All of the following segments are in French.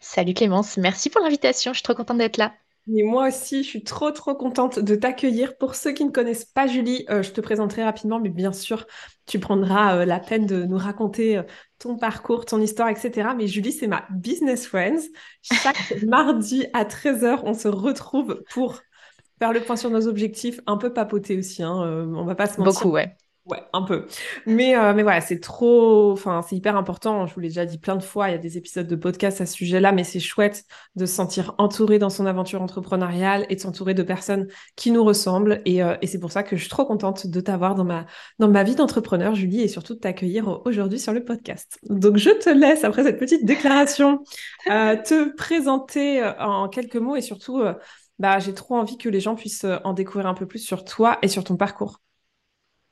Salut Clémence, merci pour l'invitation, je suis trop contente d'être là. Et moi aussi, je suis trop trop contente de t'accueillir. Pour ceux qui ne connaissent pas Julie, euh, je te présenterai rapidement, mais bien sûr, tu prendras euh, la peine de nous raconter euh, ton parcours, ton histoire, etc. Mais Julie, c'est ma business friends. Chaque mardi à 13h, on se retrouve pour faire le point sur nos objectifs, un peu papoter aussi, hein, on va pas se mentir. Beaucoup, ouais. Ouais, un peu. Mais, euh, mais voilà, c'est trop. Enfin, c'est hyper important. Je vous l'ai déjà dit plein de fois. Il y a des épisodes de podcast à ce sujet-là, mais c'est chouette de se sentir entouré dans son aventure entrepreneuriale et de s'entourer de personnes qui nous ressemblent. Et, euh, c'est pour ça que je suis trop contente de t'avoir dans ma, dans ma vie d'entrepreneur, Julie, et surtout de t'accueillir aujourd'hui sur le podcast. Donc, je te laisse, après cette petite déclaration, euh, te présenter en quelques mots et surtout, bah, j'ai trop envie que les gens puissent en découvrir un peu plus sur toi et sur ton parcours.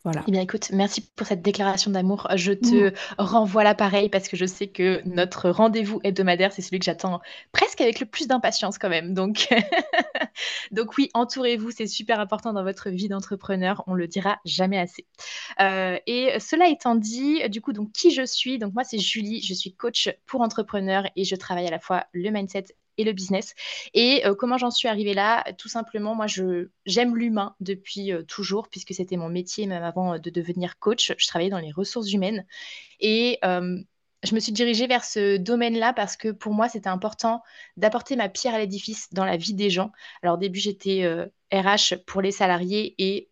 Voilà. Eh bien, écoute, merci pour cette déclaration d'amour. Je te mmh. renvoie l'appareil parce que je sais que notre rendez-vous hebdomadaire, c'est celui que j'attends presque avec le plus d'impatience quand même. Donc, Donc oui, entourez-vous, c'est super important dans votre vie d'entrepreneur. On le dira jamais assez. Euh, et cela étant dit, du coup, donc qui je suis? Donc moi, c'est Julie. Je suis coach pour entrepreneurs et je travaille à la fois le mindset et le business. Et euh, comment j'en suis arrivée là? Tout simplement, moi, je j'aime l'humain depuis euh, toujours, puisque c'était mon métier même avant euh, de devenir coach. Je travaillais dans les ressources humaines. Et je me suis dirigée vers ce domaine-là parce que pour moi, c'était important d'apporter ma pierre à l'édifice dans la vie des gens. Alors au début, j'étais RH pour les salariés et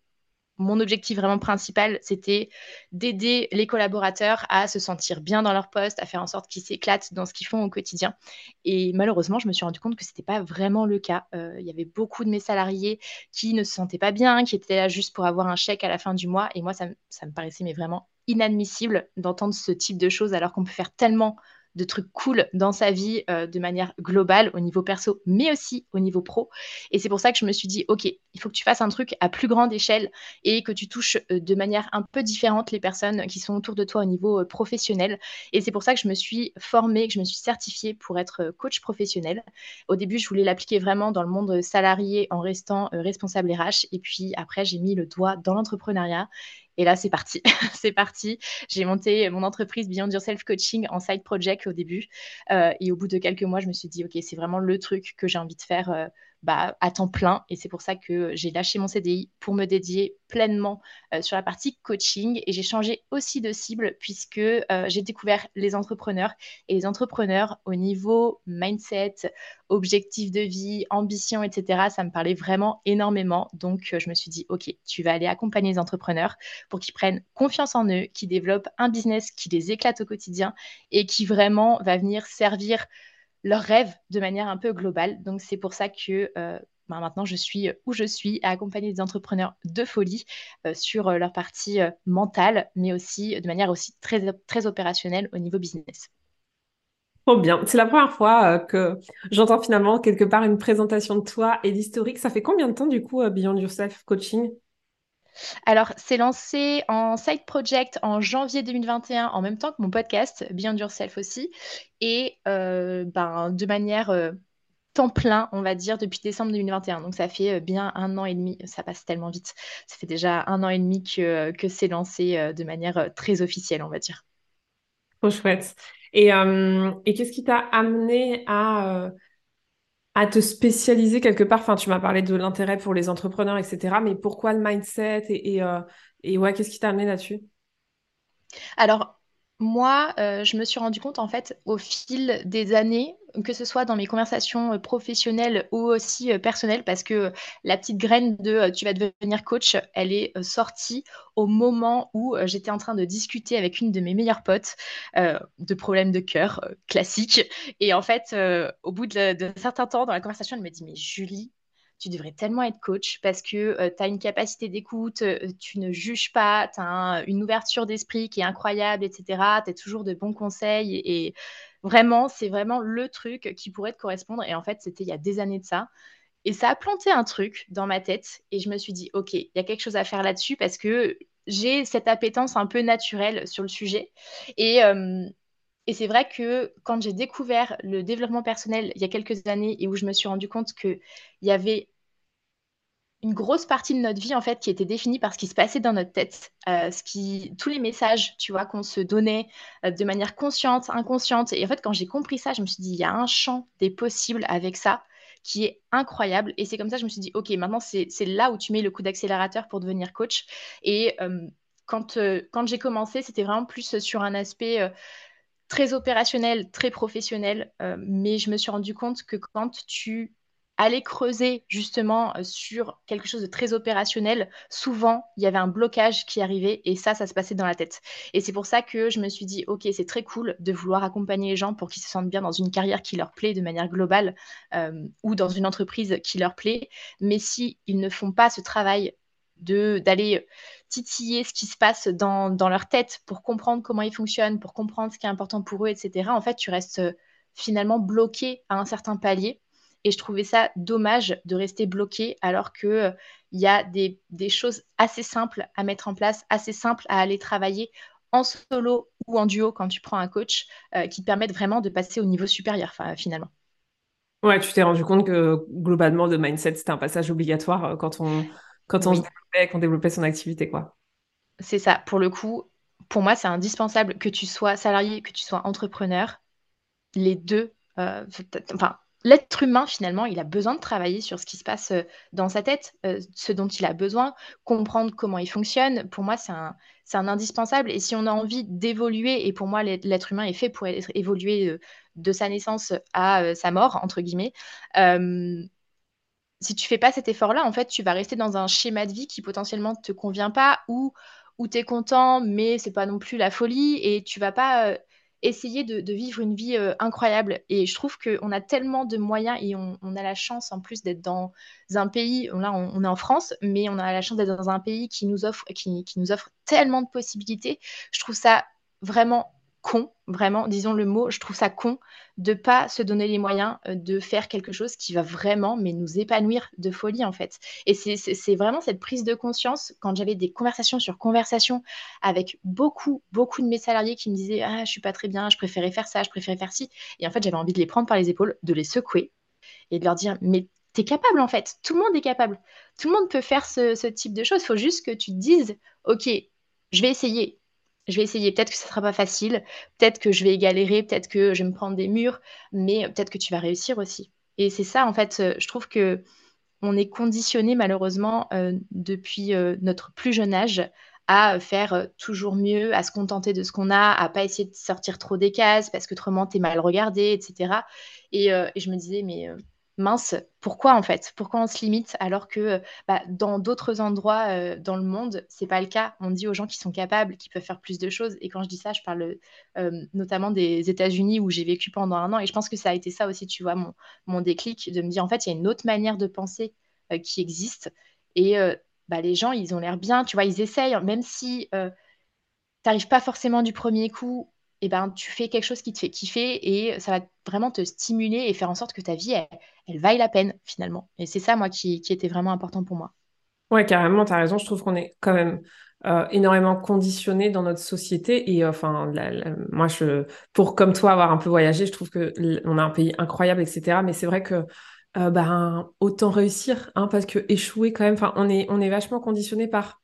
mon objectif vraiment principal, c'était d'aider les collaborateurs à se sentir bien dans leur poste, à faire en sorte qu'ils s'éclatent dans ce qu'ils font au quotidien. Et malheureusement, je me suis rendu compte que ce n'était pas vraiment le cas. Euh, il y avait beaucoup de mes salariés qui ne se sentaient pas bien, qui étaient là juste pour avoir un chèque à la fin du mois. Et moi, ça, ça me paraissait mais vraiment inadmissible d'entendre ce type de choses alors qu'on peut faire tellement de trucs cool dans sa vie euh, de manière globale, au niveau perso, mais aussi au niveau pro. Et c'est pour ça que je me suis dit, OK, il faut que tu fasses un truc à plus grande échelle et que tu touches euh, de manière un peu différente les personnes qui sont autour de toi au niveau euh, professionnel. Et c'est pour ça que je me suis formée, que je me suis certifiée pour être coach professionnel. Au début, je voulais l'appliquer vraiment dans le monde salarié en restant responsable RH. Et puis après, j'ai mis le doigt dans l'entrepreneuriat et là, c'est parti. c'est parti. J'ai monté mon entreprise Beyond Yourself Coaching en side project au début. Euh, et au bout de quelques mois, je me suis dit, OK, c'est vraiment le truc que j'ai envie de faire euh, bah, à temps plein. Et c'est pour ça que j'ai lâché mon CDI pour me dédier pleinement euh, sur la partie coaching. Et j'ai changé aussi de cible puisque euh, j'ai découvert les entrepreneurs. Et les entrepreneurs au niveau mindset, objectif de vie, ambition, etc., ça me parlait vraiment énormément. Donc, euh, je me suis dit, OK, tu vas aller accompagner les entrepreneurs pour qu'ils prennent confiance en eux, qu'ils développent un business qui les éclate au quotidien et qui vraiment va venir servir leurs rêves de manière un peu globale. Donc c'est pour ça que euh, ben, maintenant je suis où je suis à accompagner des entrepreneurs de folie euh, sur euh, leur partie mentale, mais aussi de manière aussi très, très opérationnelle au niveau business. Trop bien. C'est la première fois que j'entends finalement quelque part une présentation de toi et d'historique. Ça fait combien de temps du coup Beyond Yourself Coaching? Alors, c'est lancé en side project en janvier 2021, en même temps que mon podcast, Beyond Yourself aussi, et euh, ben, de manière euh, temps plein, on va dire, depuis décembre 2021. Donc, ça fait euh, bien un an et demi, ça passe tellement vite. Ça fait déjà un an et demi que, que c'est lancé de manière très officielle, on va dire. Trop chouette. Et, et qu'est-ce qui t'a amené à à te spécialiser quelque part Enfin, tu m'as parlé de l'intérêt pour les entrepreneurs, etc. Mais pourquoi le mindset et, et, euh, et ouais, qu'est-ce qui t'a amené là-dessus? Alors, moi, euh, je me suis rendu compte en fait au fil des années, que ce soit dans mes conversations euh, professionnelles ou aussi euh, personnelles, parce que la petite graine de tu vas devenir coach, elle est sortie au moment où j'étais en train de discuter avec une de mes meilleures potes de problèmes de cœur classiques. Et en fait, au bout de, certain temps dans la conversation, elle me dit Mais Julie, tu devrais tellement être coach parce que euh, tu as une capacité d'écoute, euh, tu ne juges pas, tu as une ouverture d'esprit qui est incroyable, etc. Tu as toujours de bons conseils et, Vraiment, c'est vraiment le truc qui pourrait te correspondre. Et en fait, c'était il y a des années de ça. Et ça a planté un truc dans ma tête. Et je me suis dit, OK, il y a quelque chose à faire là-dessus parce que j'ai cette appétence un peu naturelle sur le sujet. Et, euh, et c'est vrai que quand j'ai découvert le développement personnel il y a quelques années et où je me suis rendu compte qu'il y avait une grosse partie de notre vie en fait qui était définie par ce qui se passait dans notre tête, euh, ce qui, tous les messages, tu vois, qu'on se donnait euh, de manière consciente, inconsciente. Et en fait, quand j'ai compris ça, je me suis dit, il y a un champ des possibles avec ça qui est incroyable. Et c'est comme ça je me suis dit, ok, maintenant c'est là où tu mets le coup d'accélérateur pour devenir coach. Et euh, quand, quand j'ai commencé, c'était vraiment plus sur un aspect très opérationnel, très professionnel. mais je me suis rendu compte que quand tu aller creuser justement euh, sur quelque chose de très opérationnel, souvent il y avait un blocage qui arrivait et ça, ça se passait dans la tête. Et c'est pour ça que je me suis dit, ok, c'est très cool de vouloir accompagner les gens pour qu'ils se sentent bien dans une carrière qui leur plaît de manière globale euh, ou dans une entreprise qui leur plaît. Mais si ils ne font pas ce travail d'aller titiller ce qui se passe dans, dans, leur tête pour comprendre comment ils fonctionnent, pour comprendre ce qui est important pour eux, etc. En fait, tu restes euh, finalement bloqué à un certain palier et je trouvais ça dommage de rester bloqué alors qu'il euh, y a des, choses assez simples à mettre en place, assez simples à aller travailler en solo ou en duo quand tu prends un coach euh, qui te permettent vraiment de passer au niveau supérieur finalement. Ouais, tu t'es rendu compte que globalement, le mindset, c'était un passage obligatoire euh, quand on, quand on développait, qu'on développait son activité, quoi. C'est ça. Pour le coup, pour moi, c'est indispensable que tu sois salarié, que tu sois entrepreneur. Les deux, enfin, l'être humain, finalement, il a besoin de travailler sur ce qui se passe euh, dans sa tête, euh, ce dont il a besoin, comprendre comment il fonctionne. Pour moi, c'est un, indispensable. Et si on a envie d'évoluer, et pour moi, l'être humain est fait pour évoluer euh, de, sa naissance à sa mort, entre guillemets, si tu fais pas cet effort-là, en fait, tu vas rester dans un schéma de vie qui potentiellement te convient pas ou où tu es content, mais c'est pas non plus la folie et tu vas pas essayer de, vivre une vie euh, incroyable. Et je trouve qu'on a tellement de moyens et on, a la chance en plus d'être dans un pays, là on, est en France, mais on a la chance d'être dans un pays qui nous offre, qui nous offre tellement de possibilités. Je trouve ça vraiment con, vraiment, disons le mot, je trouve ça con de pas se donner les moyens euh, de faire quelque chose qui va vraiment mais nous épanouir de folie en fait. Et c'est vraiment cette prise de conscience quand j'avais des conversations sur conversations avec beaucoup, beaucoup de mes salariés qui me disaient Ah, je suis pas très bien, je préférais faire ça, je préférais faire ci. Et en fait, j'avais envie de les prendre par les épaules, de les secouer et de leur dire Mais tu es capable en fait, tout le monde est capable. Tout le monde peut faire ce, ce type de choses. Il faut juste que tu te dises Ok, je vais essayer je vais essayer. Peut-être que ce ne sera pas facile, peut-être que je vais galérer, peut-être que je vais me prendre des murs, mais peut-être que tu vas réussir aussi. Et c'est ça, en fait, euh, je trouve que on est conditionné malheureusement euh, depuis euh, notre plus jeune âge à faire toujours mieux, à se contenter de ce qu'on a, à pas essayer de sortir trop des cases parce que autrement es mal regardé, etc. Et, et je me disais, mais mince, pourquoi en fait? Pourquoi on se limite alors que bah, dans d'autres endroits euh, dans le monde, c'est pas le cas? On dit aux gens qui sont capables, qui peuvent faire plus de choses. Et quand je dis ça, je parle euh, notamment des États-Unis où j'ai vécu pendant un an. Et je pense que ça a été ça aussi, tu vois, mon, mon déclic de me dire en fait, il y a une autre manière de penser euh, qui existe. Et bah, les gens, ils ont l'air bien, tu vois, ils essayent, même si tu n'arrives pas forcément du premier coup eh ben, tu fais quelque chose qui te fait kiffer et ça va vraiment te stimuler et faire en sorte que ta vie, elle, vaille la peine finalement. Et c'est ça, moi, qui, était vraiment important pour moi. Ouais, carrément, tu as raison. Je trouve qu'on est quand même euh, énormément conditionné dans notre société. Et enfin, moi, pour comme toi avoir un peu voyagé, je trouve qu'on a un pays incroyable, etc. Mais c'est vrai que euh, ben, autant réussir, hein, parce que échouer quand même, on est, on est vachement conditionné par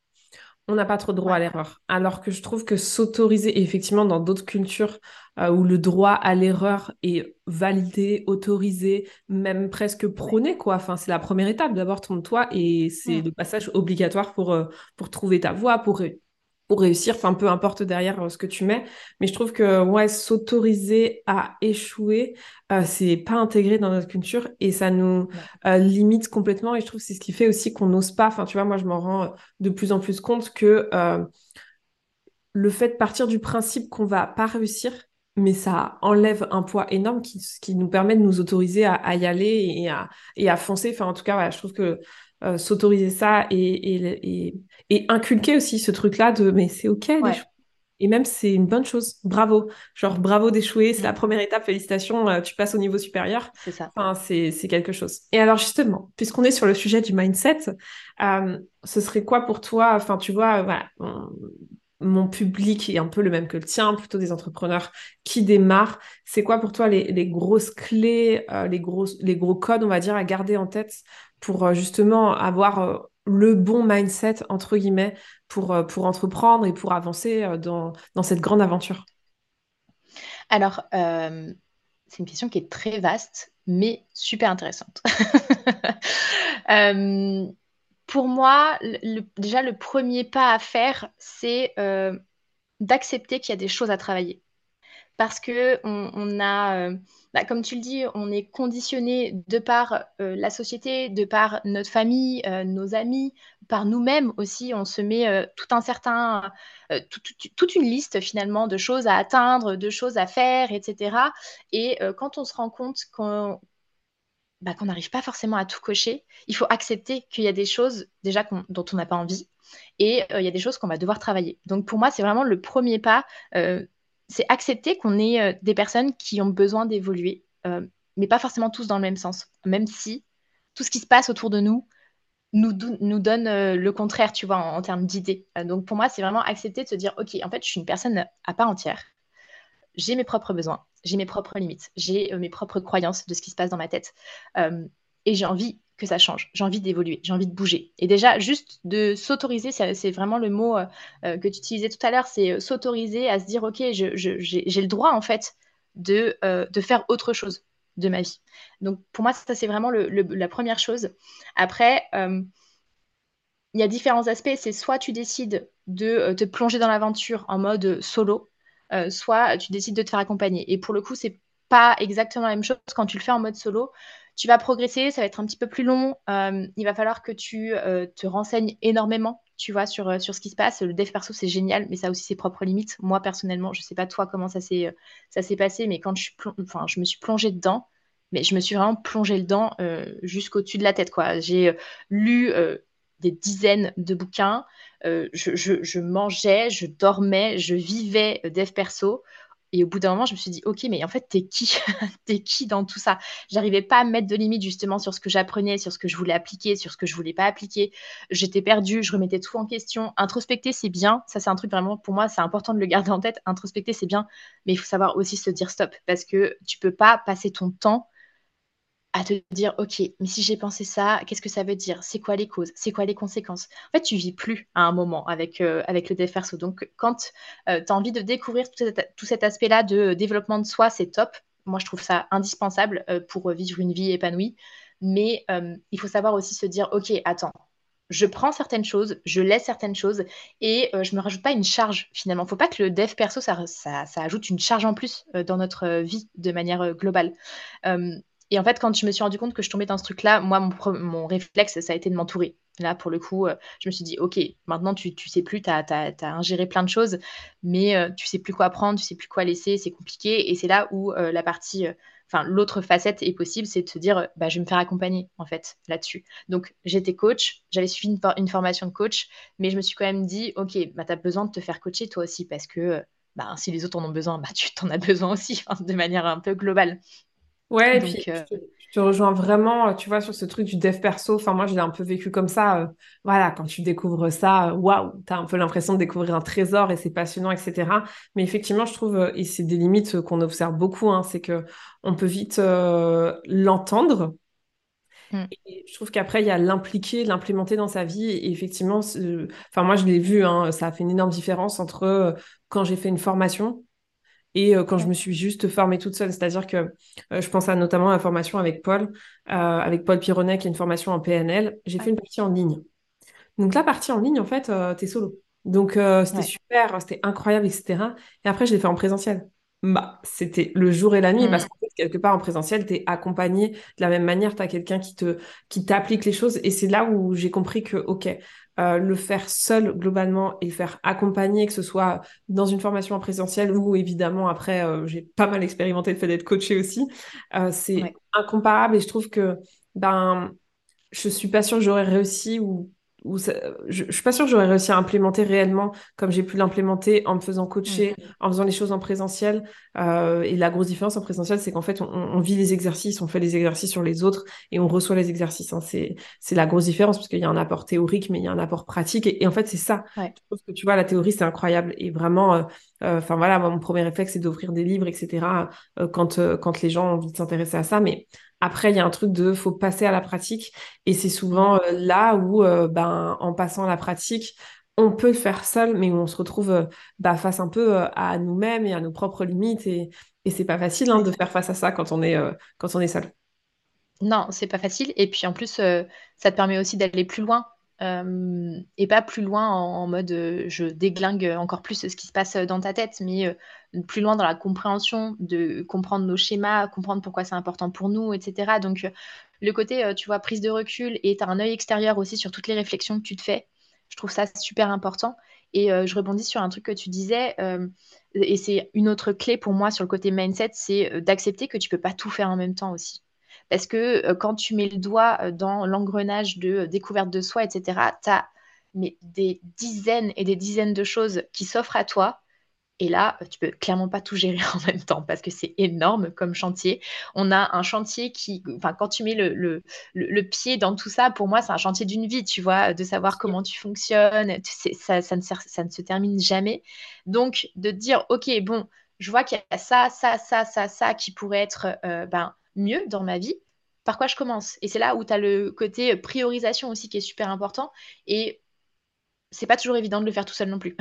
on n'a pas trop droit à l'erreur. Alors que je trouve que s'autoriser, effectivement, dans d'autres cultures euh, où le droit à l'erreur est validé, autorisé, même presque prôné, quoi. Enfin, c'est la première étape. D'abord, trompe-toi et c'est le passage obligatoire pour, euh, pour trouver ta voie, pour pour réussir, enfin peu importe derrière euh, ce que tu mets, mais je trouve que ouais, s'autoriser à échouer, euh, c'est pas intégré dans notre culture et ça nous euh, limite complètement. Et je trouve que c'est ce qui fait aussi qu'on n'ose pas, enfin tu vois, moi je m'en rends de plus en plus compte que le fait de partir du principe qu'on va pas réussir, mais ça enlève un poids énorme qui, qui nous permet de nous autoriser à, y aller et à, et à foncer. Enfin, en tout cas, je trouve que euh, s'autoriser ça et, et, et, inculquer aussi ce truc-là de mais c'est ok. Et même, c'est une bonne chose. Bravo. Genre, bravo d'échouer. C'est la mm. première étape. Félicitations. Euh, tu passes au niveau supérieur. C'est ça. Enfin, c'est, quelque chose. Et alors, justement, puisqu'on est sur le sujet du mindset, euh, ce serait quoi pour toi? Enfin, tu vois, voilà, mon public est un peu le même que le tien, plutôt des entrepreneurs qui démarrent. C'est quoi pour toi les, grosses clés, euh, les, gros, les gros codes, on va dire, à garder en tête pour justement avoir le bon mindset, entre guillemets, pour, euh, entreprendre et pour avancer euh, dans, cette grande aventure? Alors, euh, c'est une question qui est très vaste, mais super intéressante. pour moi, déjà, le premier pas à faire, c'est d'accepter qu'il y a des choses à travailler. Parce que on a bah, comme tu le dis, on est conditionné de par euh, la société, de par notre famille, euh, nos amis, par nous-mêmes aussi. On se met euh, tout un certain, toute une liste finalement de choses à atteindre, de choses à faire, etc. Et quand on se rend compte bah, qu'on n'arrive pas forcément à tout cocher, il faut accepter qu'il y a des choses déjà dont on n'a pas envie et il y a des choses qu'on va devoir travailler. Donc pour moi, c'est vraiment le premier pas c'est accepter qu'on est euh, des personnes qui ont besoin d'évoluer, euh, mais pas forcément tous dans le même sens, même si tout ce qui se passe autour de nous nous, donne euh, le contraire, tu vois, en, termes d'idées. donc pour moi, c'est vraiment accepter de se dire, OK, en fait, je suis une personne à part entière. J'ai mes propres besoins, j'ai mes propres limites, j'ai mes propres croyances de ce qui se passe dans ma tête. et j'ai envie que ça change. J'ai envie d'évoluer, j'ai envie de bouger. Et déjà, juste de s'autoriser, c'est vraiment le mot euh, euh, que tu utilisais tout à l'heure, c'est euh, s'autoriser à se dire, OK, j'ai le droit, en fait, de, faire autre chose de ma vie. Donc, pour moi, ça, c'est vraiment la première chose. Après, il y a différents aspects. C'est soit tu décides de te plonger dans l'aventure en mode solo, soit tu décides de te faire accompagner. Et pour le coup, c'est pas exactement la même chose quand tu le fais en mode solo tu vas progresser, ça va être un petit peu plus long. Euh, il va falloir que tu euh, te renseignes énormément, tu vois, sur, euh, sur ce qui se passe. Le dev perso, c'est génial, mais ça a aussi ses propres limites. Moi, personnellement, je ne sais pas toi comment ça s'est, passé, mais quand je, je me suis plongée dedans, mais je me suis vraiment plongée dedans jusqu'au-dessus de la tête, quoi. J'ai lu des dizaines de bouquins. je, je, mangeais, je dormais, je vivais dev perso. Et au bout d'un moment, je me suis dit, ok, mais en fait, t'es qui T'es qui dans tout ça? J'arrivais pas à mettre de limite justement sur ce que j'apprenais, sur ce que je voulais appliquer, sur ce que je voulais pas appliquer. J'étais perdue, je remettais tout en question. Introspecter, c'est bien. Ça, c'est un truc vraiment, pour moi, c'est important de le garder en tête. Introspecter, c'est bien. Mais il faut savoir aussi se dire stop. Parce que tu peux pas passer ton temps à te dire, OK, mais si j'ai pensé ça, qu'est-ce que ça veut dire? C'est quoi les causes? C'est quoi les conséquences? En fait, tu vis plus à un moment avec, euh, avec le dev perso. Donc, quand euh, tu as envie de découvrir tout cet, aspect-là de développement de soi, c'est top. Moi, je trouve ça indispensable euh, pour vivre une vie épanouie. Mais il faut savoir aussi se dire, OK, attends, je prends certaines choses, je laisse certaines choses et je me rajoute pas une charge finalement. Il Faut pas que le dev perso, ça, ça, ajoute une charge en plus dans notre vie de manière globale. Et en fait, quand je me suis rendu compte que je tombais dans ce truc-là, moi, mon, réflexe, ça a été de m'entourer. Là, pour le coup, euh, je me suis dit, OK, maintenant, tu, tu sais plus, tu as, ingéré plein de choses, mais euh, tu sais plus quoi prendre, tu sais plus quoi laisser, c'est compliqué. Et c'est là où euh, la partie, l'autre facette est possible, c'est de se dire, bah, je vais me faire accompagner, en fait, là-dessus. Donc, j'étais coach, j'avais suivi une, formation de coach, mais je me suis quand même dit, OK, bah, tu as besoin de te faire coacher toi aussi, parce que bah, si les autres en ont besoin, bah, tu t'en as besoin aussi, de manière un peu globale. Ouais, et puis euh, je, te, rejoins vraiment, tu vois, sur ce truc du dev perso. Enfin, moi, je l'ai un peu vécu comme ça. Euh, voilà, quand tu découvres ça, waouh, tu as un peu l'impression de découvrir un trésor et c'est passionnant, etc. Mais effectivement, je trouve, euh, et c'est des limites qu'on observe beaucoup, hein, c'est que on peut vite l'entendre. Mm. Et je trouve qu'après, il y a l'impliquer, l'implémenter dans sa vie. Et effectivement, enfin, moi, je l'ai vu, hein, ça a fait une énorme différence entre quand j'ai fait une formation et euh, quand je me suis juste formée toute seule. C'est-à-dire que euh, je pense à notamment à la formation avec Paul, euh, avec Paul Pironnet, qui est une formation en PNL. J'ai fait une partie en ligne. Donc la partie en ligne, en fait, tu es solo. Donc c'était super, c'était incroyable, etc. Et après, je l'ai fait en présentiel. Bah, c'était le jour et la nuit parce mmh. qu'en fait, quelque part en présentiel, tu es accompagné de la même manière, tu as quelqu'un qui te qui t'applique les choses et c'est là où j'ai compris que OK, euh, le faire seul globalement et faire accompagner, que ce soit dans une formation en présentiel ou évidemment après, euh, j'ai pas mal expérimenté le fait d'être coaché aussi, euh, c'est incomparable et je trouve que ben, je suis pas sûre que j'aurais réussi ou, où je, ne suis pas sûre que j'aurais réussi à implémenter réellement comme j'ai pu l'implémenter en me faisant coacher, mm. en faisant les choses en présentiel. Euh, et la grosse différence en présentiel, c'est qu'en fait, on, vit les exercices, on fait les exercices sur les autres et on reçoit les exercices. Hein. C'est, c'est la grosse différence parce qu'il y a un apport théorique, mais il y a un apport pratique. Et, en fait, c'est ça. Je trouve que tu vois, la théorie, c'est incroyable. Et vraiment, euh, euh, enfin voilà, mon premier réflexe, c'est d'offrir des livres, etc. quand, quand les gens ont envie de s'intéresser à ça. Mais après, il y a un truc de faut passer à la pratique et c'est souvent mm. euh, là où, euh, ben, en passant à la pratique, on peut le faire seul, mais où on se retrouve euh, bah, face un peu à nous-mêmes et à nos propres limites et, et c'est pas facile hein, de faire face à ça quand on est, quand on est seul. Non, c'est pas facile. Et puis en plus, ça te permet aussi d'aller plus loin. Et pas plus loin en, mode je déglingue encore plus ce qui se passe dans ta tête, mais plus loin dans la compréhension, de comprendre nos schémas, comprendre pourquoi c'est important pour nous, etc. Donc, euh, le côté, euh, tu vois, prise de recul et tu un œil extérieur aussi sur toutes les réflexions que tu te fais, je trouve ça super important. Et euh, je rebondis sur un truc que tu disais, et c'est une autre clé pour moi sur le côté mindset, c'est d'accepter que tu peux pas tout faire en même temps aussi. Parce que quand tu mets le doigt dans l'engrenage de découverte de soi, etc., tu as mais des dizaines et des dizaines de choses qui s'offrent à toi et là, tu peux clairement pas tout gérer en même temps parce que c'est énorme comme chantier. On a un chantier qui, enfin, quand tu mets le, le, pied dans tout ça, pour moi, c'est un chantier d'une vie, tu vois, de savoir comment tu fonctionnes. ça, ça, ne ça ne se termine jamais. Donc, de dire, OK, bon, je vois qu'il y a ça, ça, ça, ça, ça qui pourrait être euh, ben, mieux dans ma vie. Par quoi je commence? Et c'est là où tu as le côté priorisation aussi qui est super important. Et c'est pas toujours évident de le faire tout seul non plus.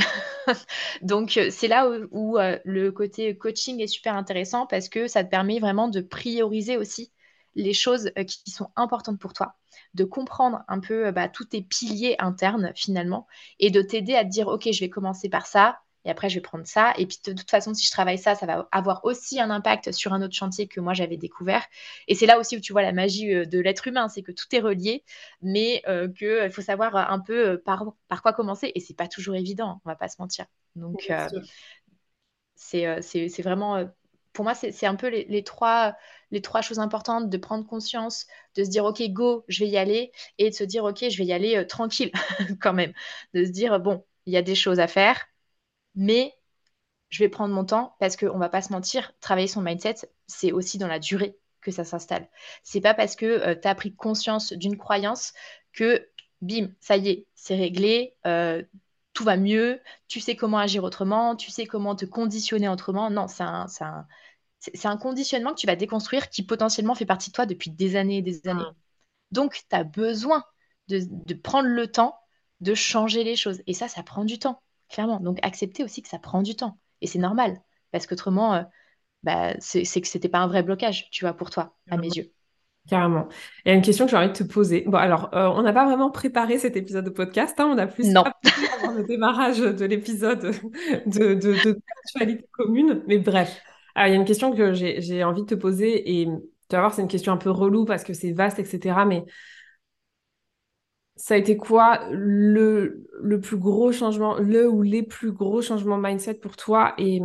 Donc euh, c'est là où, euh, le côté coaching est super intéressant parce que ça te permet vraiment de prioriser aussi les choses euh, qui sont importantes pour toi, de comprendre un peu bah, tous tes piliers internes finalement et de t'aider à te dire ok je vais commencer par ça, et après je vais prendre ça. Et puis de toute façon, si je travaille ça, ça va avoir aussi un impact sur un autre chantier que moi j'avais découvert. Et c'est là aussi où tu vois la magie euh, de l'être humain, c'est que tout est relié, mais euh, qu'il faut savoir un peu euh, par, par quoi commencer. Et c'est pas toujours évident, on va pas se mentir. Donc c'est vraiment pour moi, c'est un peu les, trois, les trois choses importantes de prendre conscience, de se dire, OK, go, je vais y aller, et de se dire, OK, je vais y aller tranquille quand même. De se dire, bon, il y a des choses à faire, mais je vais prendre mon temps parce qu'on va pas se mentir, travailler son mindset, c'est aussi dans la durée que ça s'installe. C'est pas parce que euh, tu as pris conscience d'une croyance que bim, ça y est, c'est réglé, euh, tout va mieux, tu sais comment agir autrement, tu sais comment te conditionner autrement. Non, c'est un, un, conditionnement que tu vas déconstruire qui potentiellement fait partie de toi depuis des années et des années. Donc, tu as besoin de, de prendre le temps de changer les choses. Et ça, ça prend du temps clairement. Donc accepter aussi que ça prend du temps. Et c'est normal, parce qu'autrement, euh, bah, c'est que c'était pas un vrai blocage, tu vois, pour toi, à mes yeux. Carrément. Il y a une question que j'ai envie de te poser. Bon, alors, euh, on n'a pas vraiment préparé cet épisode de podcast. Hein. on a plus non. avant le démarrage de l'épisode de, de, commune. Mais bref, il y a une question que j'ai envie de te poser. Et tu vas voir, c'est une question un peu relou parce que c'est vaste, etc. Mais ça a été quoi le, le plus gros changement, le ou les plus gros changements mindset pour toi? Et,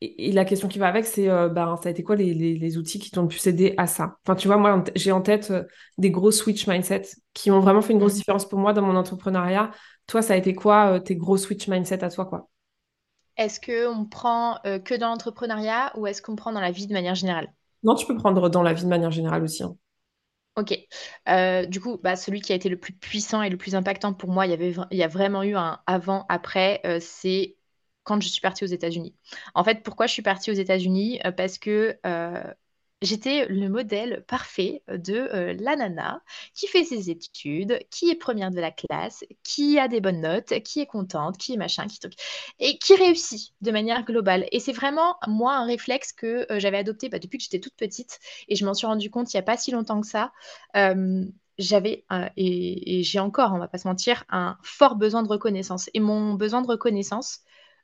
et, la question qui va avec, c'est euh, ben, ça a été quoi les, les, outils qui t'ont le plus aidé à ça? Enfin, tu vois, moi, j'ai en tête euh, des gros switch mindset qui ont vraiment fait une grosse mmh. différence pour moi dans mon entrepreneuriat. Toi, ça a été quoi euh, tes gros switch mindset à toi, quoi? Est-ce qu'on prend que dans l'entrepreneuriat ou est-ce qu'on prend dans la vie de manière générale? Non, tu peux prendre dans la vie de manière générale aussi. Hein. Ok. Euh, du coup, bah, celui qui a été le plus puissant et le plus impactant pour moi, il y avait, il y a vraiment eu un avant-après, euh, c'est quand je suis partie aux États-Unis. En fait, pourquoi je suis partie aux États-Unis? Euh, parce que J'étais le modèle parfait de euh, la nana qui fait ses études, qui est première de la classe, qui a des bonnes notes, qui est contente, qui est machin, qui truc, et qui réussit de manière globale. Et c'est vraiment, moi, un réflexe que euh, j'avais adopté bah, depuis que j'étais toute petite, et je m'en suis rendu compte il n'y a pas si longtemps que ça. Euh, j'avais, et, et j'ai encore, on va pas se mentir, un fort besoin de reconnaissance. Et mon besoin de reconnaissance,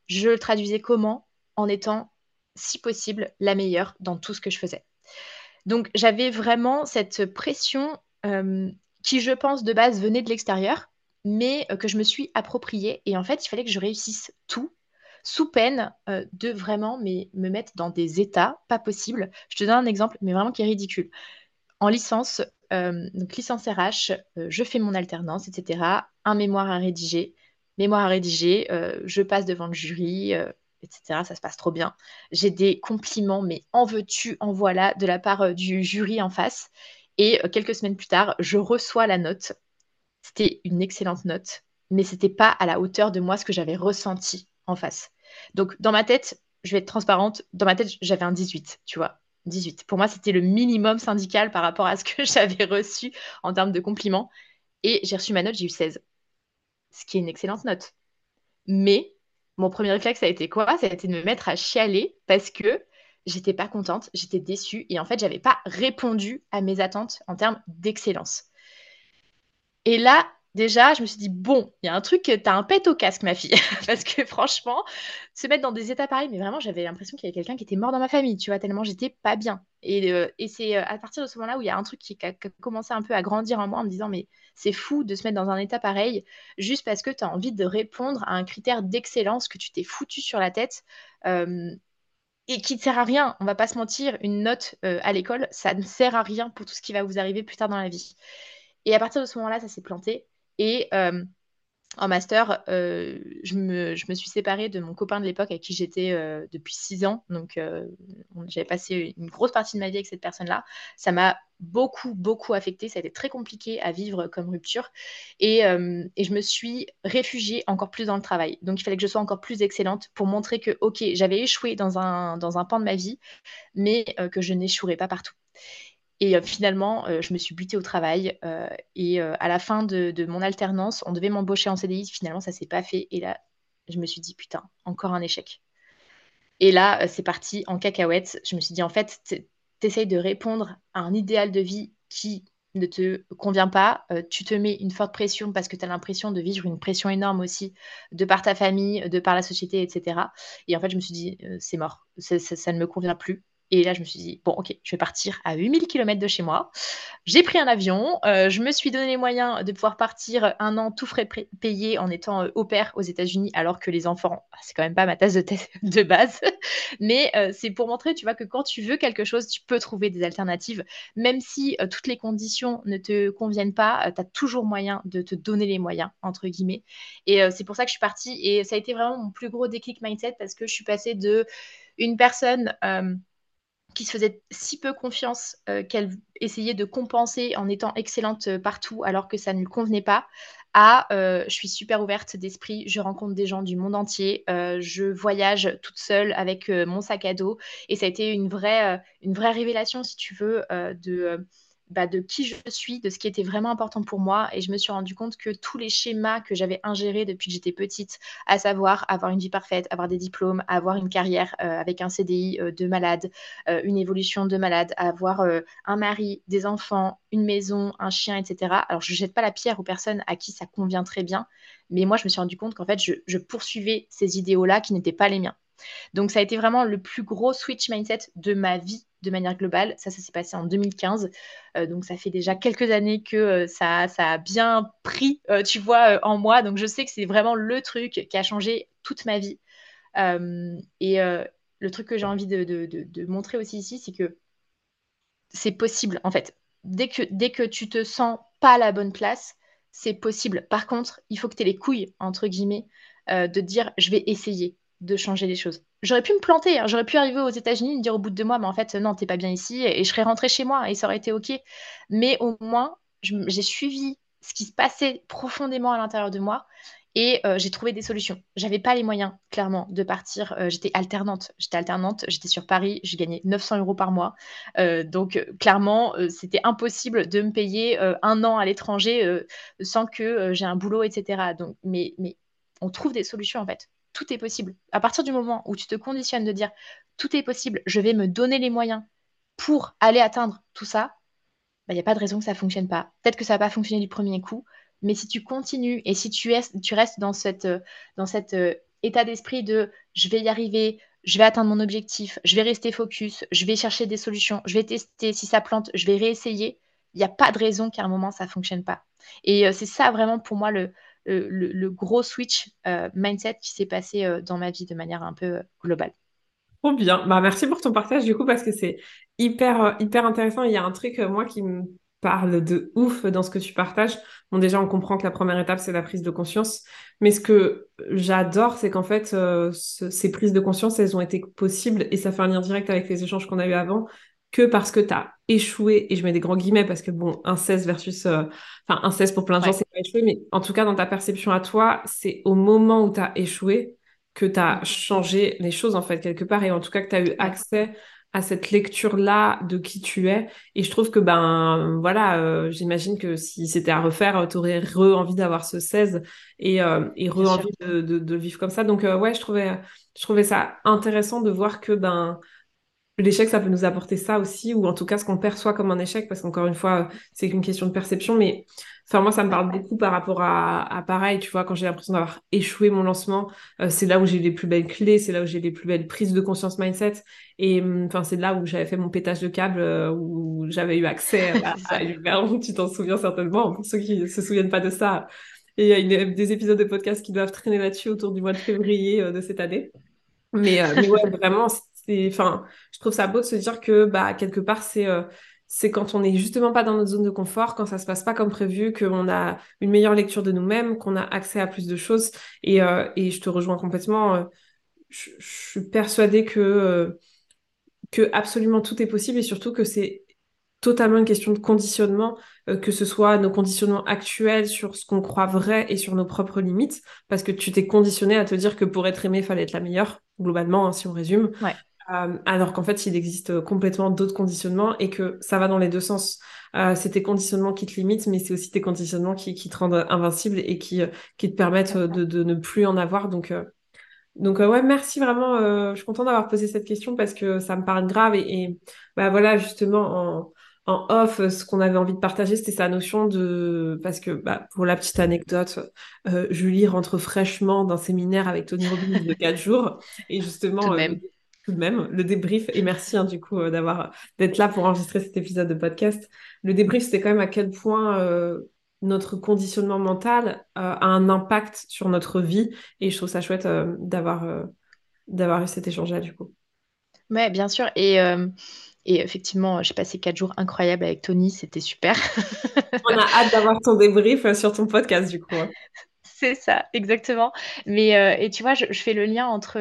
je le traduisais comment? En étant, si possible, la meilleure dans tout ce que je faisais. Donc j'avais vraiment cette pression euh, qui, je pense, de base venait de l'extérieur, mais euh, que je me suis appropriée. Et en fait, il fallait que je réussisse tout sous peine euh, de vraiment me mettre dans des états pas possibles. Je te donne un exemple, mais vraiment qui est ridicule. En licence, donc licence RH, je fais mon alternance, etc. un mémoire à rédiger. Mémoire à rédiger, je passe devant le jury, etc. Ça se passe trop bien. J'ai des compliments, mais en veux-tu, en voilà, de la part du jury en face. Et quelques semaines plus tard, je reçois la note. C'était une excellente note, mais c'était pas à la hauteur de moi ce que j'avais ressenti en face. Donc, dans ma tête, je vais être transparente, dans ma tête, j'avais un 18, tu vois. 18. Pour moi, c'était le minimum syndical par rapport à ce que j'avais reçu en termes de compliments. Et j'ai reçu ma note, j'ai eu 16. Ce qui est une excellente note. Mais mon premier réflexe a été quoi? Ça a été de me mettre à chialer parce que j'étais pas contente, j'étais déçue et en fait, j'avais pas répondu à mes attentes en termes d'excellence. Et là, déjà, je me suis dit, bon, il y a un truc, t'as un pet au casque, ma fille. Parce que franchement, se mettre dans des états pareils, mais vraiment, j'avais l'impression qu'il y avait quelqu'un qui était mort dans ma famille, tu vois, tellement j'étais pas bien. Et, euh, c'est euh, à partir de ce moment-là où il y a un truc qui a, commencé un peu à grandir en moi en me disant, mais c'est fou de se mettre dans un état pareil juste parce que tu as envie de répondre à un critère d'excellence que tu t'es foutu sur la tête. Euh, et qui ne sert à rien, on va pas se mentir, une note à l'école, ça ne sert à rien pour tout ce qui va vous arriver plus tard dans la vie. Et à partir de ce moment-là, ça s'est planté. Et euh, en master, euh, je, me, suis séparée de mon copain de l'époque avec qui j'étais euh, depuis six ans. Donc, j'avais passé une grosse partie de ma vie avec cette personne-là. Ça m'a beaucoup, beaucoup affecté. Ça a été très compliqué à vivre comme rupture. Et, je me suis réfugiée encore plus dans le travail. Donc, il fallait que je sois encore plus excellente pour montrer que, OK, j'avais échoué dans un, dans un pan de ma vie, mais que je n'échouerais pas partout. Et euh, finalement, euh, je me suis butée au travail. Euh, et à la fin de, mon alternance, on devait m'embaucher en CDI. Finalement, ça s'est pas fait. Et là, je me suis dit, putain, encore un échec. Et là, c'est parti en cacahuète. Je me suis dit, en fait, tu essayes de répondre à un idéal de vie qui ne te convient pas, tu te mets une forte pression parce que tu as l'impression de vivre une pression énorme aussi de par ta famille, de par la société, etc. Et en fait, je me suis dit, c'est mort, ça, ne me convient plus. Et là, je me suis dit, bon, ok, je vais partir à 8000 km de chez moi. J'ai pris un avion. Euh, je me suis donné les moyens de pouvoir partir un an tout frais payé en étant euh, au pair aux États-Unis, alors que les enfants, ah, c'est quand même pas ma tasse de, de base. Mais euh, c'est pour montrer, tu vois, que quand tu veux quelque chose, tu peux trouver des alternatives. Même si toutes les conditions ne te conviennent pas, tu as toujours moyen de te donner les moyens, entre guillemets. Et c'est pour ça que je suis partie. Et ça a été vraiment mon plus gros déclic mindset parce que je suis passée de une personne qui se faisait si peu confiance euh, qu'elle essayait de compenser en étant excellente euh, partout alors que ça ne lui convenait pas, à euh, je suis super ouverte d'esprit, je rencontre des gens du monde entier, je voyage toute seule avec mon sac à dos. Et ça a été une vraie, une vraie révélation si tu veux de bah, de qui je suis, de ce qui était vraiment important pour moi. Et je me suis rendu compte que tous les schémas que j'avais ingérés depuis que j'étais petite, à savoir avoir une vie parfaite, avoir des diplômes, avoir une carrière euh, avec un CDI euh, de malade, euh, une évolution de malade, avoir un mari, des enfants, une maison, un chien, etc. Alors je ne jette pas la pierre aux personnes à qui ça convient très bien, mais moi je me suis rendu compte qu'en fait je poursuivais ces idéaux-là qui n'étaient pas les miens. Donc ça a été vraiment le plus gros switch mindset de ma vie de manière globale. Ça, ça s'est passé en 2015. Euh, donc ça fait déjà quelques années que euh, ça, a bien pris, euh, tu vois, en moi. Donc je sais que c'est vraiment le truc qui a changé toute ma vie. et le truc que j'ai envie de, montrer aussi ici, c'est que c'est possible, en fait. Dès que, dès que tu te sens pas à la bonne place, c'est possible. Par contre, il faut que tu aies les couilles, entre guillemets, de dire je vais essayer de changer les choses. J'aurais pu me planter, hein. j'aurais pu arriver aux États-Unis et me dire au bout de deux mois, mais en fait, non, t'es pas bien ici, et je serais rentrée chez moi et ça aurait été OK. Mais au moins, j'ai suivi ce qui se passait profondément à l'intérieur de moi et euh, j'ai trouvé des solutions. J'avais pas les moyens, clairement, de partir. Euh, j'étais alternante. J'étais alternante, j'étais sur Paris, j'ai gagné 900 euros par mois. Euh, donc, clairement, c'était impossible de me payer un an à l'étranger sans que j'ai un boulot, etc. Donc, mais on trouve des solutions, en fait tout est possible. À partir du moment où tu te conditionnes de dire tout est possible, je vais me donner les moyens pour aller atteindre tout ça, il bah, n'y a pas de raison que ça ne fonctionne pas. Peut-être que ça va pas fonctionner du premier coup, mais si tu continues et si tu, restes dans, cet euh, état d'esprit de je vais y arriver, je vais atteindre mon objectif, je vais rester focus, je vais chercher des solutions, je vais tester, si ça plante, je vais réessayer, il n'y a pas de raison qu'à un moment ça ne fonctionne pas. Et euh, c'est ça vraiment pour moi le, le, gros switch euh, mindset qui s'est passé euh, dans ma vie de manière un peu euh, globale. Trop bien. Bah, merci pour ton partage du coup parce que c'est hyper, hyper intéressant. Il y a un truc, moi, qui me parle de ouf dans ce que tu partages. Bon, déjà, on comprend que la première étape, c'est la prise de conscience. Mais ce que j'adore, c'est qu'en fait, euh, ces prises de conscience, elles ont été possibles et ça fait un lien direct avec les échanges qu'on a eu avant que parce que tu as échoué, et je mets des grands guillemets parce que bon, un 16 versus, euh, enfin, un 16 pour plein de gens, c'est pas échoué, mais en tout cas, dans ta perception à toi, c'est au moment où tu as échoué que tu as changé les choses, en fait, quelque part, et en tout cas que tu as eu accès à cette lecture-là de qui tu es. Et je trouve que, ben, voilà, euh, j'imagine que si c'était à refaire, tu aurais re-envie d'avoir ce 16 et, euh, et re-envie de, de, de, vivre comme ça. Donc, euh, ouais, je trouvais, je trouvais ça intéressant de voir que, ben, l'échec, ça peut nous apporter ça aussi, ou en tout cas ce qu'on perçoit comme un échec, parce qu'encore une fois, c'est qu'une question de perception, mais enfin moi, ça me parle beaucoup par rapport à, pareil, tu vois, quand j'ai l'impression d'avoir échoué mon lancement, euh, c'est là où j'ai les plus belles clés, c'est là où j'ai les plus belles prises de conscience mindset, et hum, enfin c'est là où j'avais fait mon pétage de câble, euh, où j'avais eu accès à, à tu t'en souviens certainement, pour ceux qui se souviennent pas de ça. Et il y a des épisodes de podcast qui doivent traîner là-dessus autour du mois de février euh, de cette année. Mais, mais ouais, vraiment, enfin, je trouve ça beau de se dire que, bah, quelque part, c'est, euh, c'est quand on n'est justement pas dans notre zone de confort, quand ça se passe pas comme prévu, qu'on a une meilleure lecture de nous-mêmes, qu'on a accès à plus de choses. Et, euh, et je te rejoins complètement. Euh, je, suis persuadée que, que absolument tout est possible et surtout que c'est totalement une question de conditionnement, que ce soit nos conditionnements actuels sur ce qu'on croit vrai et sur nos propres limites, parce que tu t'es conditionné à te dire que pour être aimé, il fallait être la meilleure, globalement, hein, si on résume. Ouais. Euh, alors qu'en fait, il existe complètement d'autres conditionnements et que ça va dans les deux sens. Euh, c'est tes conditionnements qui te limitent, mais c'est aussi tes conditionnements qui, te rendent invincible et qui, qui te permettent de, ne plus en avoir. Donc, euh, donc ouais, merci vraiment. je suis contente d'avoir posé cette question parce que ça me parle grave. Et, bah, voilà, justement, en, en off, ce qu'on avait envie de partager, c'était sa notion de... Parce que, bah, pour la petite anecdote, Julie rentre fraîchement d'un séminaire avec Tony Robbins de 4 jours. Et justement, même tout de même le débrief et merci hein, du coup euh, d'avoir d'être là pour enregistrer cet épisode de podcast. Le débrief c'était quand même à quel point euh, notre conditionnement mental euh, a un impact sur notre vie et je trouve ça chouette d'avoir d'avoir eu cet échange là du coup. Ouais, bien sûr et et effectivement, j'ai passé quatre jours incroyables avec Tony, c'était super. On a hâte d'avoir ton débrief sur ton podcast du coup. Hein. C'est ça, exactement. Mais et tu vois, je, je, fais le lien entre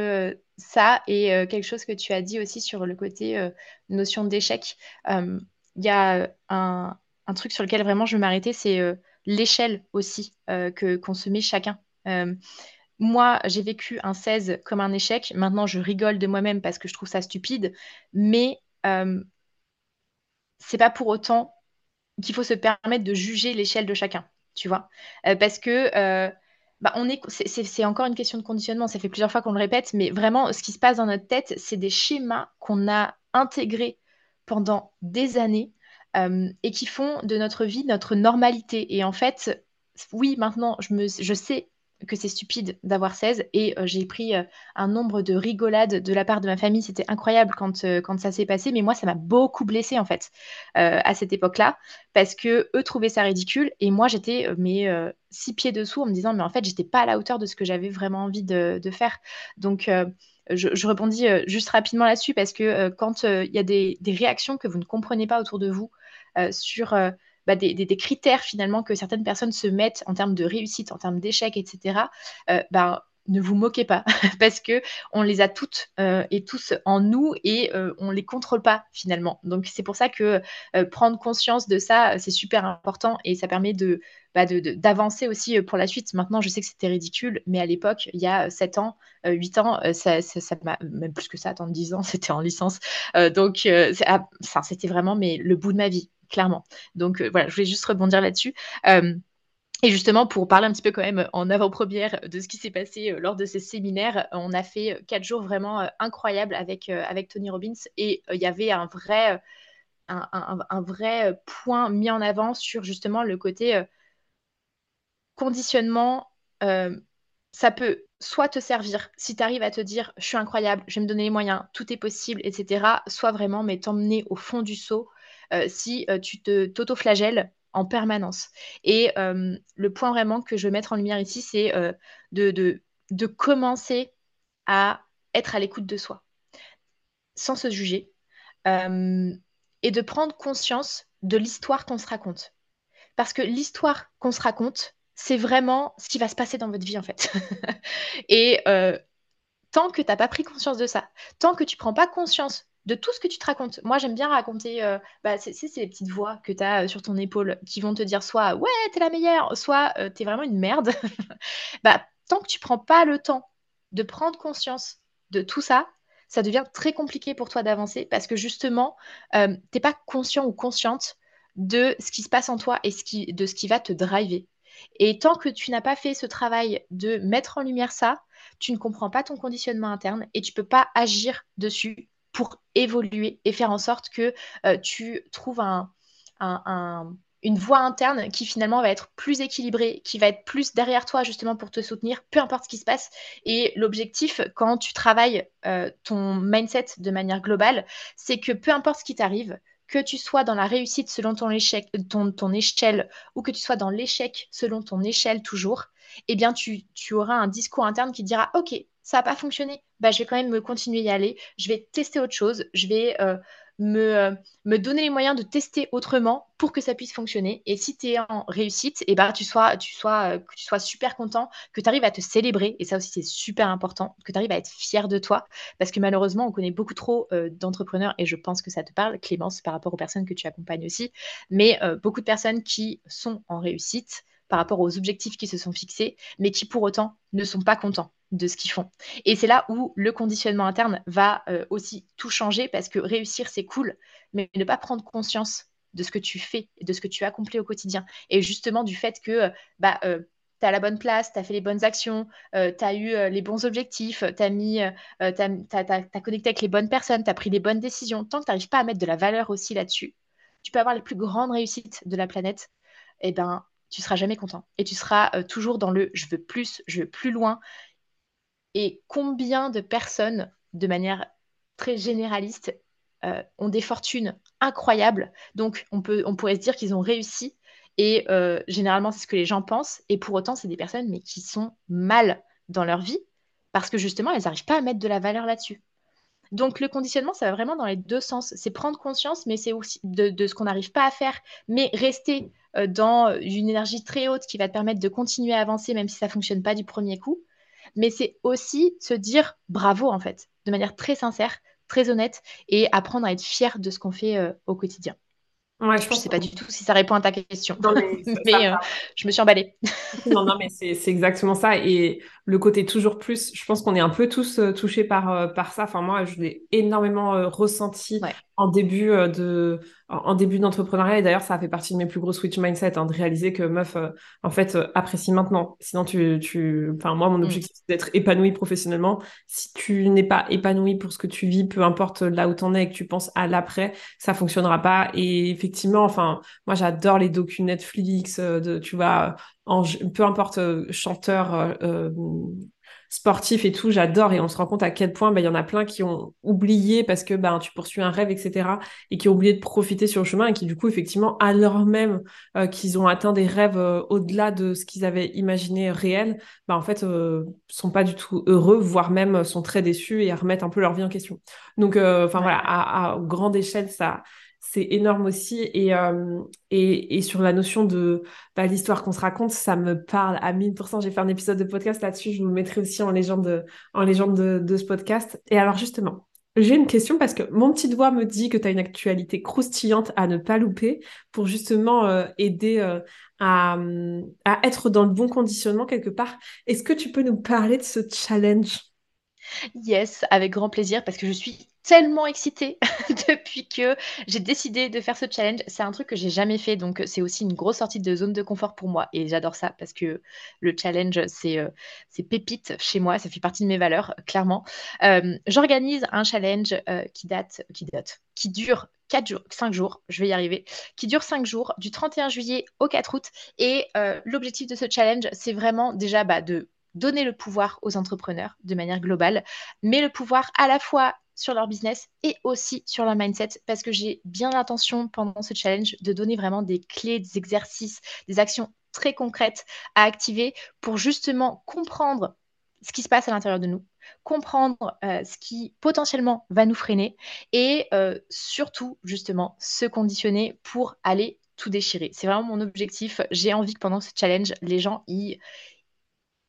ça et euh, quelque chose que tu as dit aussi sur le côté euh, notion d'échec. Euh, il y a un, truc sur lequel vraiment je veux m'arrêter, c'est l'échelle aussi que qu'on se met chacun. moi, j'ai vécu un 16 comme un échec. Maintenant, je rigole de moi-même parce que je trouve ça stupide. Mais c'est pas pour autant qu'il faut se permettre de juger l'échelle de chacun, tu vois. parce que bah, on est, c'est encore une question de conditionnement. Ça fait plusieurs fois qu'on le répète, mais vraiment, ce qui se passe dans notre tête, c'est des schémas qu'on a intégrés pendant des années euh, et qui font de notre vie notre normalité. Et en fait, oui, maintenant, je, me, je sais que c'est stupide d'avoir 16 et euh, j'ai pris euh, un nombre de rigolades de la part de ma famille. C'était incroyable quand, euh, ça s'est passé, mais moi, ça m'a beaucoup blessée en fait à cette époque-là. Parce que eux trouvaient ça ridicule. Et moi, j'étais mais six pieds dessous en me disant mais en fait, j'étais pas à la hauteur de ce que j'avais vraiment envie de, faire. Donc, je, répondis juste rapidement là-dessus. Parce que quand il y a des, réactions que vous ne comprenez pas autour de vous sur bah, des, critères finalement que certaines personnes se mettent en termes de réussite, en termes d'échec, etc., euh, bah, ne vous moquez pas parce que on les a toutes euh, et tous en nous et euh, on les contrôle pas finalement. Donc c'est pour ça que prendre conscience de ça c'est super important et ça permet bah, de d'avancer aussi pour la suite. Maintenant je sais que c'était ridicule mais à l'époque il y a 7 ans, 8 ans, ça, ça, même plus que ça, attends 10 ans, c'était en licence. donc ah, c'était vraiment mais le bout de ma vie clairement. Donc euh, voilà, je voulais juste rebondir là-dessus. Euh, et justement, pour parler un petit peu quand même en avant-première de ce qui s'est passé euh, lors de ces séminaires, on a fait quatre jours vraiment incroyables avec, avec Tony Robbins et il y avait un vrai, un, vrai point mis en avant sur justement le côté conditionnement. ça peut soit te servir si tu arrives à te dire je suis incroyable, je vais me donner les moyens, tout est possible, etc. Soit vraiment mais t'emmener au fond du seau si euh, tu te t'auto-flagelles en permanence. Et euh, le point vraiment que je veux mettre en lumière ici, c'est de, commencer à être à l'écoute de soi, sans se juger, et de prendre conscience de l'histoire qu'on se raconte. Parce que l'histoire qu'on se raconte, c'est vraiment ce qui va se passer dans votre vie en fait. et euh, tant que tu n'as pas pris conscience de ça, tant que tu prends pas conscience de tout ce que tu te racontes. Moi, j'aime bien raconter, euh, bah, c'est ces petites voix que tu as euh, sur ton épaule qui vont te dire soit ouais, t'es la meilleure, soit tu t'es vraiment une merde. bah, tant que tu prends pas le temps de prendre conscience de tout ça, ça devient très compliqué pour toi d'avancer parce que justement, euh, t'es pas conscient ou consciente de ce qui se passe en toi et de ce qui va te driver. Et tant que tu n'as pas fait ce travail de mettre en lumière ça, tu ne comprends pas ton conditionnement interne et tu peux pas agir dessus pour évoluer et faire en sorte que euh, tu trouves un, une voie interne qui finalement va être plus équilibrée, qui va être plus derrière toi justement pour te soutenir, peu importe ce qui se passe. Et l'objectif, quand tu travailles euh, ton mindset de manière globale, c'est que peu importe ce qui t'arrive, que tu sois dans la réussite selon ton, échec, ton, ton échelle ou que tu sois dans l'échec selon ton échelle toujours, eh bien tu, tu auras un discours interne qui dira, OK, ça n'a pas fonctionné, bah, je vais quand même me continuer à y aller, je vais tester autre chose, je vais euh, me, euh, me, donner les moyens de tester autrement pour que ça puisse fonctionner. Et si tu es en réussite, et eh ben, tu sois, tu sois, euh, que tu sois super content, que tu arrives à te célébrer, et ça aussi c'est super important, que tu arrives à être fier de toi, parce que malheureusement on connaît beaucoup trop d'entrepreneurs, et je pense que ça te parle, Clémence, par rapport aux personnes que tu accompagnes aussi, mais beaucoup de personnes qui sont en réussite par rapport aux objectifs qui se sont fixés, mais qui pour autant ne sont pas contents de ce qu'ils font. Et c'est là où le conditionnement interne va euh, aussi tout changer parce que réussir, c'est cool, mais ne pas prendre conscience de ce que tu fais, de ce que tu accomplis au quotidien. Et justement du fait que euh, bah, euh, tu as la bonne place, tu as fait les bonnes actions, tu as eu les bons objectifs, tu as, as, connecté avec les bonnes personnes, tu as pris les bonnes décisions. Tant que tu n'arrives pas à mettre de la valeur aussi là-dessus, tu peux avoir les plus grandes réussites de la planète. Et eh ben, tu seras jamais content. Et tu seras toujours dans le je veux plus, je veux plus loin, et combien de personnes, de manière très généraliste, euh, ont des fortunes incroyables. Donc, on, pourrait se dire qu'ils ont réussi. Et euh, généralement, c'est ce que les gens pensent. Et pour autant, c'est des personnes qui sont mal dans leur vie parce que justement, elles n'arrivent pas à mettre de la valeur là-dessus. Donc, le conditionnement, ça va vraiment dans les deux sens. C'est prendre conscience, mais c'est aussi de, ce qu'on n'arrive pas à faire, mais rester euh, dans une énergie très haute qui va te permettre de continuer à avancer, même si ça ne fonctionne pas du premier coup mais c'est aussi se dire bravo en fait, de manière très sincère, très honnête et apprendre à être fier de ce qu'on fait euh, au quotidien. Ouais, je ne sais pas du tout si ça répond à ta question, mais, euh, je me suis emballée. non, non, mais c'est exactement ça. Et le côté toujours plus, je pense qu'on est un peu tous euh, touchés par, par ça. Enfin, moi, je l'ai énormément ressenti en début de en début d'entrepreneuriat. Et d'ailleurs ça a fait partie de mes plus gros switch mindset hein, de réaliser que meuf euh, en fait euh, apprécie maintenant. Sinon tu tu enfin moi mon mm. objectif c'est d'être épanoui professionnellement. Si tu n'es pas épanoui pour ce que tu vis peu importe là où t'en es et que tu penses à l'après ça fonctionnera pas. Et effectivement enfin moi j'adore les docus Netflix euh, de tu vois en, peu importe chanteur sportif et tout, j'adore. Et on se rend compte à quel point bah, il y en a plein qui ont oublié parce que bah, tu poursuis un rêve, etc. Et qui ont oublié de profiter sur le chemin et qui, du coup, effectivement, alors même euh, qu'ils ont atteint des rêves euh, au-delà de ce qu'ils avaient imaginé réel, bah, en fait, euh, sont pas du tout heureux, voire même sont très déçus et remettent un peu leur vie en question. Donc, enfin voilà, à, à grande échelle, ça c'est énorme aussi. Et, euh, et, et, sur la notion de bah, l'histoire qu'on se raconte, ça me parle à 1000%. J'ai fait un épisode de podcast là-dessus, je vous mettrai aussi en légende, de, en légende de, ce podcast. Et alors justement, j'ai une question parce que mon petit doigt me dit que tu as une actualité croustillante à ne pas louper pour justement euh, aider euh, à, à être dans le bon conditionnement quelque part. Est-ce que tu peux nous parler de ce challenge? Yes, avec grand plaisir parce que je suis tellement excitée depuis que j'ai décidé de faire ce challenge. C'est un truc que j'ai jamais fait, donc c'est aussi une grosse sortie de zone de confort pour moi. Et j'adore ça parce que le challenge, c'est euh, pépite chez moi, ça fait partie de mes valeurs, clairement. Euh, j'organise un challenge euh, qui date, qui date, qui dure 4 jours, 5 jours, je vais y arriver, qui dure 5 jours, du 31 juillet au 4 août. Et l'objectif de ce challenge, c'est vraiment déjà bah, de donner le pouvoir aux entrepreneurs de manière globale, mais le pouvoir à la fois sur leur business et aussi sur leur mindset parce que j'ai bien l'intention pendant ce challenge de donner vraiment des clés, des exercices, des actions très concrètes à activer pour justement comprendre ce qui se passe à l'intérieur de nous, comprendre euh, ce qui potentiellement va nous freiner et euh, surtout justement se conditionner pour aller tout déchirer. C'est vraiment mon objectif. J'ai envie que pendant ce challenge, les gens y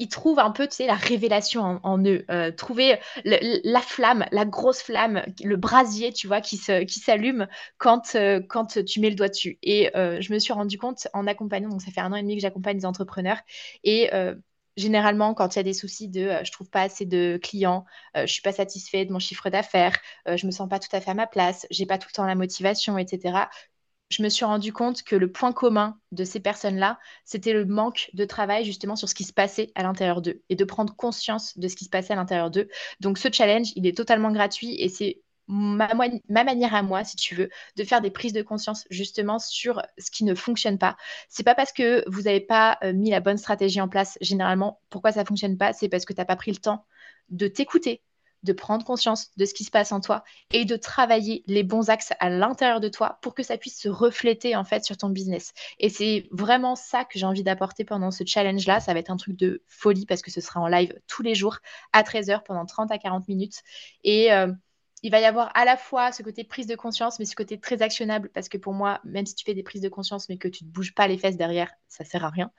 ils trouvent un peu, tu sais, la révélation en, eux, euh, trouver la flamme, la grosse flamme, le brasier, tu vois, qui s'allume quand, quand tu mets le doigt dessus. Et je me suis rendu compte en accompagnant, donc ça fait un an et demi que j'accompagne des entrepreneurs, et généralement, quand il y a des soucis de euh, je trouve pas assez de clients, euh, je suis pas satisfait de mon chiffre d'affaires, euh, je me sens pas tout à fait à ma place, j'ai pas tout le temps la motivation, etc. Je me suis rendu compte que le point commun de ces personnes-là, c'était le manque de travail justement sur ce qui se passait à l'intérieur d'eux et de prendre conscience de ce qui se passait à l'intérieur d'eux. Donc ce challenge, il est totalement gratuit et c'est ma, manière à moi, si tu veux, de faire des prises de conscience justement sur ce qui ne fonctionne pas. C'est pas parce que vous n'avez pas euh, mis la bonne stratégie en place, généralement, pourquoi ça fonctionne pas, c'est parce que tu n'as pas pris le temps de t'écouter, de prendre conscience de ce qui se passe en toi et de travailler les bons axes à l'intérieur de toi pour que ça puisse se refléter en fait sur ton business. Et c'est vraiment ça que j'ai envie d'apporter pendant ce challenge là, ça va être un truc de folie parce que ce sera en live tous les jours à 13h pendant 30 à 40 minutes et euh, il va y avoir à la fois ce côté prise de conscience, mais ce côté très actionnable, parce que pour moi, même si tu fais des prises de conscience, mais que tu ne bouges pas les fesses derrière, ça sert à rien.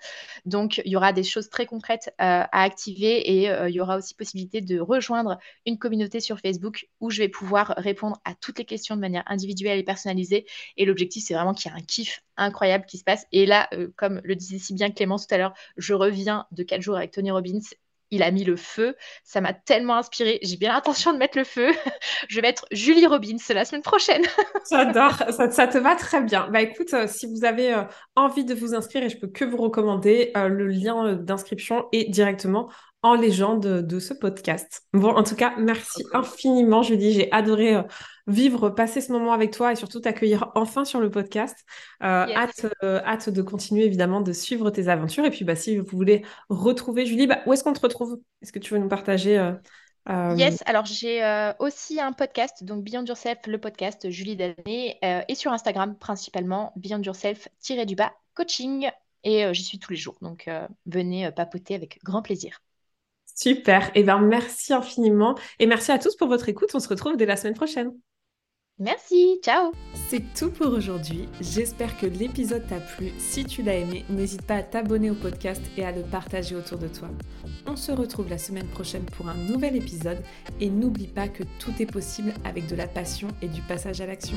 Donc, il y aura des choses très concrètes euh, à activer et euh, il y aura aussi possibilité de rejoindre une communauté sur Facebook où je vais pouvoir répondre à toutes les questions de manière individuelle et personnalisée. Et l'objectif, c'est vraiment qu'il y ait un kiff incroyable qui se passe. Et là, euh, comme le disait si bien Clémence tout à l'heure, je reviens de quatre jours avec Tony Robbins il a mis le feu. Ça m'a tellement inspiré. J'ai bien l'intention de mettre le feu. je vais être Julie Robbins la semaine prochaine. J'adore, ça, te va très bien. Bah écoute, euh, si vous avez euh, envie de vous inscrire, et je peux que vous recommander, euh, le lien d'inscription est directement en légende de ce podcast. Bon, en tout cas, merci infiniment, Julie. J'ai adoré euh, vivre, passer ce moment avec toi et surtout t'accueillir enfin sur le podcast. Euh, hâte, euh, hâte de continuer évidemment de suivre tes aventures. Et puis, bah, si vous voulez retrouver Julie, bah, où est-ce qu'on te retrouve? Est-ce que tu veux nous partager Yes, alors j'ai aussi un podcast, donc Beyond Yourself, le podcast Julie Danet, et sur Instagram principalement, Beyond Yourself-du-bas coaching. Et j'y suis tous les jours, donc venez papoter avec grand plaisir. Super. Et eh ben, merci infiniment. Et merci à tous pour votre écoute. On se retrouve dès la semaine prochaine. Merci, ciao C'est tout pour aujourd'hui. J'espère que l'épisode t'a plu. Si tu l'as aimé, n'hésite pas à t'abonner au podcast et à le partager autour de toi. On se retrouve la semaine prochaine pour un nouvel épisode et n'oublie pas que tout est possible avec de la passion et du passage à l'action.